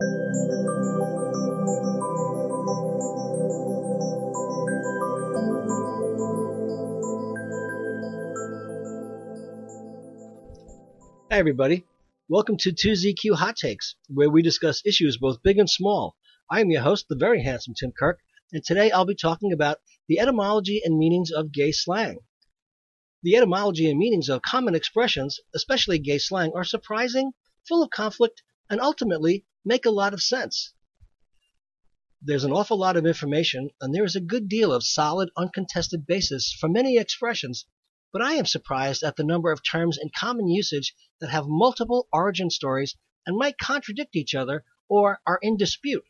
Hi, everybody. Welcome to 2ZQ Hot Takes, where we discuss issues both big and small. I am your host, the very handsome Tim Kirk, and today I'll be talking about the etymology and meanings of gay slang. The etymology and meanings of common expressions, especially gay slang, are surprising, full of conflict, and ultimately make a lot of sense. There's an awful lot of information, and there is a good deal of solid, uncontested basis for many expressions but I am surprised at the number of terms in common usage that have multiple origin stories and might contradict each other or are in dispute.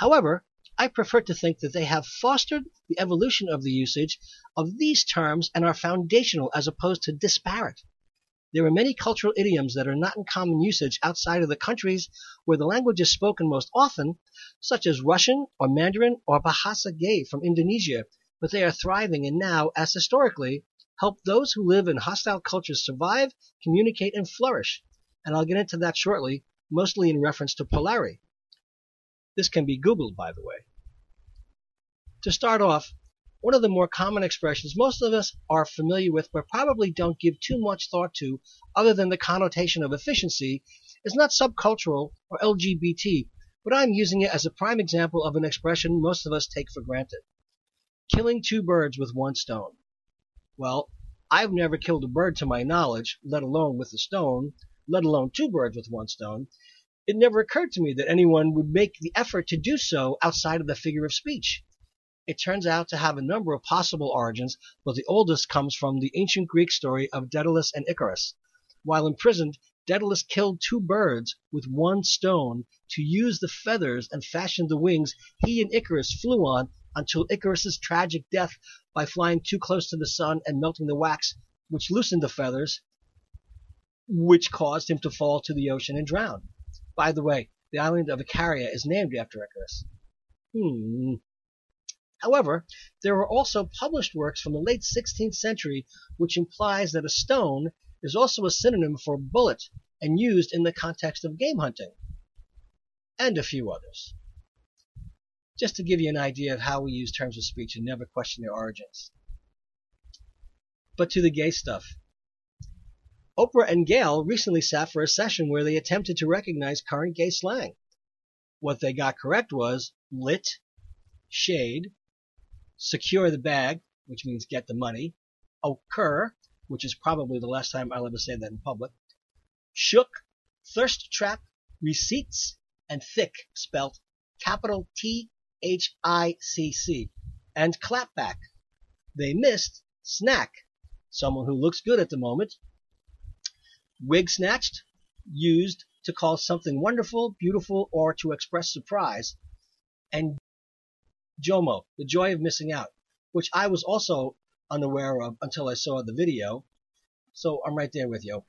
However, I prefer to think that they have fostered the evolution of the usage of these terms and are foundational as opposed to disparate. There are many cultural idioms that are not in common usage outside of the countries where the language is spoken most often, such as Russian or Mandarin or Bahasa Gay from Indonesia, but they are thriving and now, as historically, help those who live in hostile cultures survive, communicate, and flourish. And I'll get into that shortly, mostly in reference to Polari. This can be Googled, by the way. To start off, one of the more common expressions most of us are familiar with but probably don't give too much thought to other than the connotation of efficiency is not subcultural or LGBT, but I'm using it as a prime example of an expression most of us take for granted. Killing two birds with one stone. Well, I've never killed a bird to my knowledge, let alone with a stone, let alone two birds with one stone. It never occurred to me that anyone would make the effort to do so outside of the figure of speech. It turns out to have a number of possible origins, but the oldest comes from the ancient Greek story of Daedalus and Icarus. While imprisoned, Daedalus killed two birds with one stone to use the feathers and fashion the wings he and Icarus flew on until Icarus's tragic death by flying too close to the sun and melting the wax, which loosened the feathers, which caused him to fall to the ocean and drown. By the way, the island of Icaria is named after Icarus. Hmm. However, there are also published works from the late 16th century which implies that a stone is also a synonym for bullet and used in the context of game hunting, and a few others just to give you an idea of how we use terms of speech and never question their origins. But to the gay stuff. Oprah and Gayle recently sat for a session where they attempted to recognize current gay slang. What they got correct was lit, shade, secure the bag, which means get the money, occur, which is probably the last time I'll ever say that in public, shook, thirst trap, receipts, and thick, spelt capital T H-I-C-C, and clapback. They missed snack, someone who looks good at the moment. Wig snatched, used to call something wonderful, beautiful, or to express surprise. And JOMO, the joy of missing out, which I was also unaware of until I saw the video. So I'm right there with you.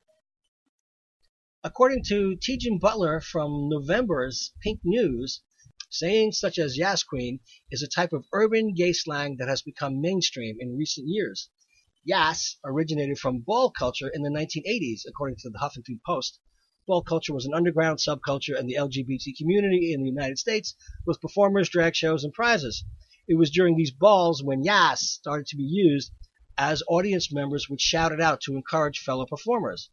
According to Tejan Butler from November's Pink News, Sayings such as Yas Queen is a type of urban gay slang that has become mainstream in recent years. Yas originated from ball culture in the 1980s, according to the Huffington Post. Ball culture was an underground subculture in the LGBT community in the United States with performers, drag shows, and prizes. It was during these balls when Yas started to be used as audience members would shout it out to encourage fellow performers.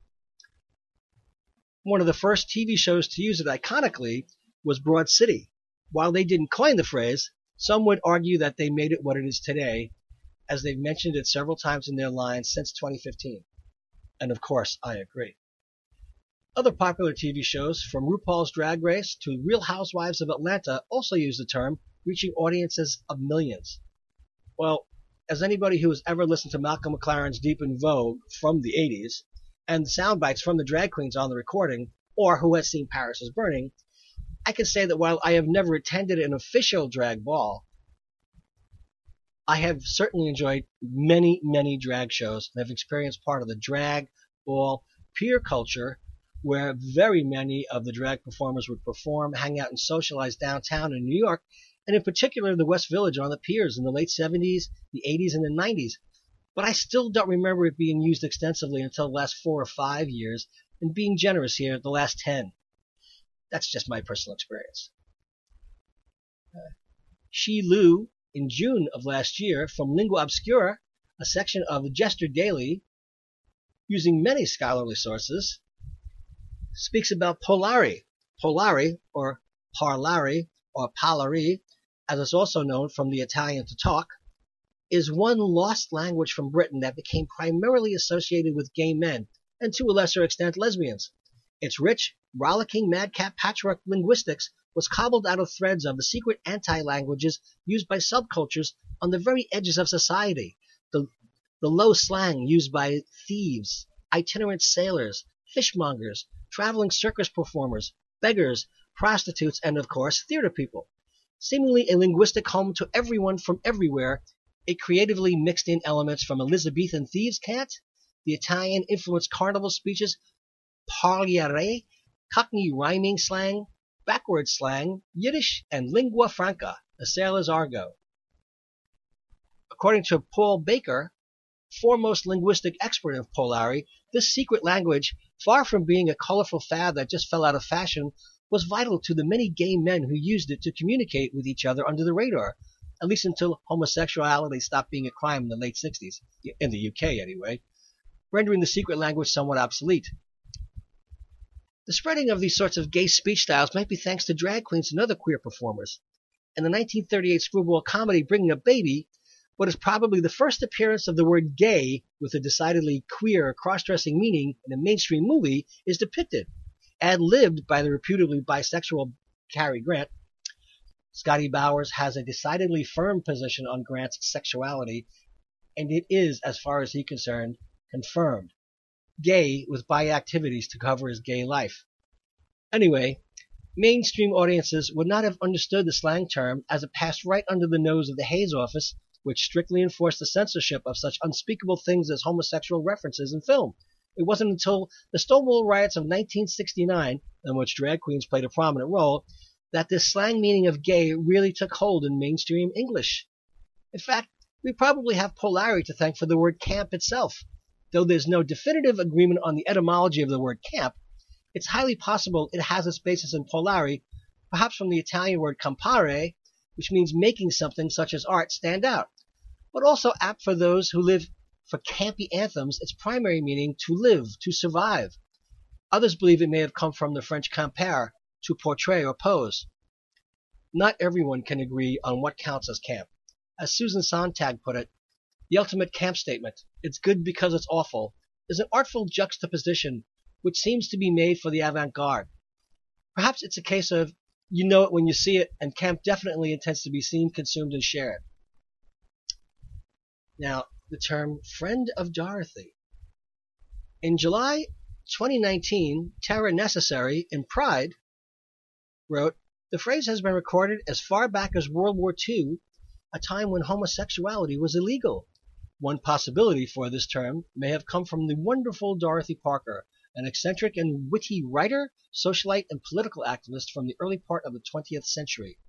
One of the first TV shows to use it iconically was Broad City, while they didn't coin the phrase, some would argue that they made it what it is today, as they've mentioned it several times in their lines since 2015. And of course, I agree. Other popular TV shows, from RuPaul's Drag Race to Real Housewives of Atlanta, also use the term, reaching audiences of millions. Well, as anybody who has ever listened to Malcolm McLaren's Deep in Vogue from the 80s, and sound bites from the drag queens on the recording, or who has seen Paris is Burning, I can say that while I have never attended an official drag ball, I have certainly enjoyed many, many drag shows and have experienced part of the drag ball peer culture where very many of the drag performers would perform, hang out, and socialize downtown in New York, and in particular the West Village on the piers in the late 70s, the 80s, and the 90s. But I still don't remember it being used extensively until the last four or five years, and being generous here, the last 10. That's just my personal experience. Uh, Shi Lu, in June of last year, from Lingua Obscura, a section of the JSTOR Daily, using many scholarly sources, speaks about Polari. Polari, or parlari or parlare, as it's also known from the Italian to talk, is one lost language from Britain that became primarily associated with gay men, and to a lesser extent lesbians. Its rich, rollicking madcap patchwork linguistics was cobbled out of threads of the secret anti-languages used by subcultures on the very edges of society, the, the low slang used by thieves, itinerant sailors, fishmongers, traveling circus performers, beggars, prostitutes, and of course, theater people. Seemingly a linguistic home to everyone from everywhere, it creatively mixed in elements from Elizabethan thieves' cant, the Italian influenced carnival speeches, parliere, Cockney rhyming slang, backward slang, Yiddish, and lingua franca, the sailor's argot. According to Paul Baker, foremost linguistic expert of Polari, this secret language, far from being a colorful fad that just fell out of fashion, was vital to the many gay men who used it to communicate with each other under the radar, at least until homosexuality stopped being a crime in the late 60s, in the UK anyway, rendering the secret language somewhat obsolete. The spreading of these sorts of gay speech styles might be thanks to drag queens and other queer performers. In the 1938 screwball comedy Bringing Up Baby, what is probably the first appearance of the word gay with a decidedly queer cross-dressing meaning in a mainstream movie is depicted, ad-libbed by the reputedly bisexual Cary Grant, Scotty Bowers has a decidedly firm position on Grant's sexuality, and it is, as far as he's concerned, confirmed. Gay with bi activities to cover his gay life. Anyway, mainstream audiences would not have understood the slang term as it passed right under the nose of the Hays office, which strictly enforced the censorship of such unspeakable things as homosexual references in film. It wasn't until the Stonewall riots of 1969, in which drag queens played a prominent role, that this slang meaning of gay really took hold in mainstream English. In fact, we probably have Polari to thank for the word camp itself. Though there's no definitive agreement on the etymology of the word camp, it's highly possible it has its basis in Polari, perhaps from the Italian word campare, which means making something such as art stand out, but also apt for those who live for campy anthems its primary meaning to live, to survive. Others believe it may have come from the French camper, to portray or pose. Not everyone can agree on what counts as camp. As Susan Sontag put it, the ultimate camp statement, it's good because it's awful, is an artful juxtaposition which seems to be made for the avant-garde. Perhaps it's a case of you know it when you see it, and camp definitely intends to be seen, consumed, and shared. Now, the term friend of Dorothy. In July 2019, Terror Necessary in Pride wrote, The phrase has been recorded as far back as World War II, a time when homosexuality was illegal. One possibility for this term may have come from the wonderful Dorothy Parker, an eccentric and witty writer, socialite, and political activist from the early part of the 20th century.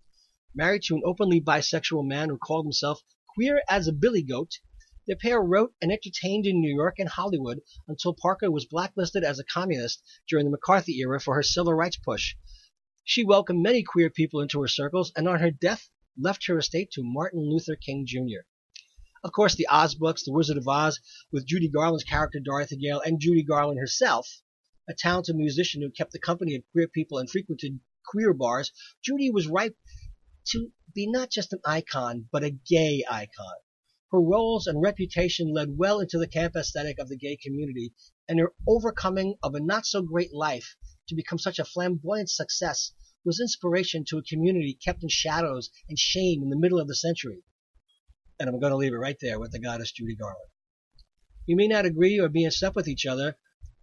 Married to an openly bisexual man who called himself queer as a billy goat, the pair wrote and entertained in New York and Hollywood until Parker was blacklisted as a communist during the McCarthy era for her civil rights push, she welcomed many queer people into her circles, and on her death left her estate to Martin Luther King Jr. Of course, the Oz books, The Wizard of Oz, with Judy Garland's character Dorothy Gale and Judy Garland herself, a talented musician who kept the company of queer people and frequented queer bars, Judy was ripe to be not just an icon, but a gay icon. Her roles and reputation led well into the camp aesthetic of the gay community, and her overcoming of a not so great life to become such a flamboyant success was inspiration to a community kept in shadows and shame in the middle of the century. And I'm going to leave it right there with the goddess Judy Garland. We may not agree or be in step with each other,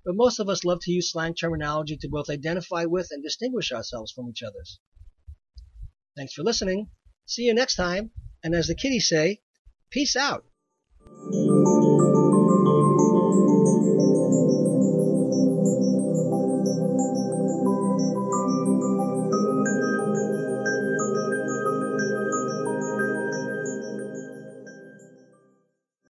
but most of us love to use slang terminology to both identify with and distinguish ourselves from each other's. Thanks for listening. See you next time. And as the kiddies say, peace out.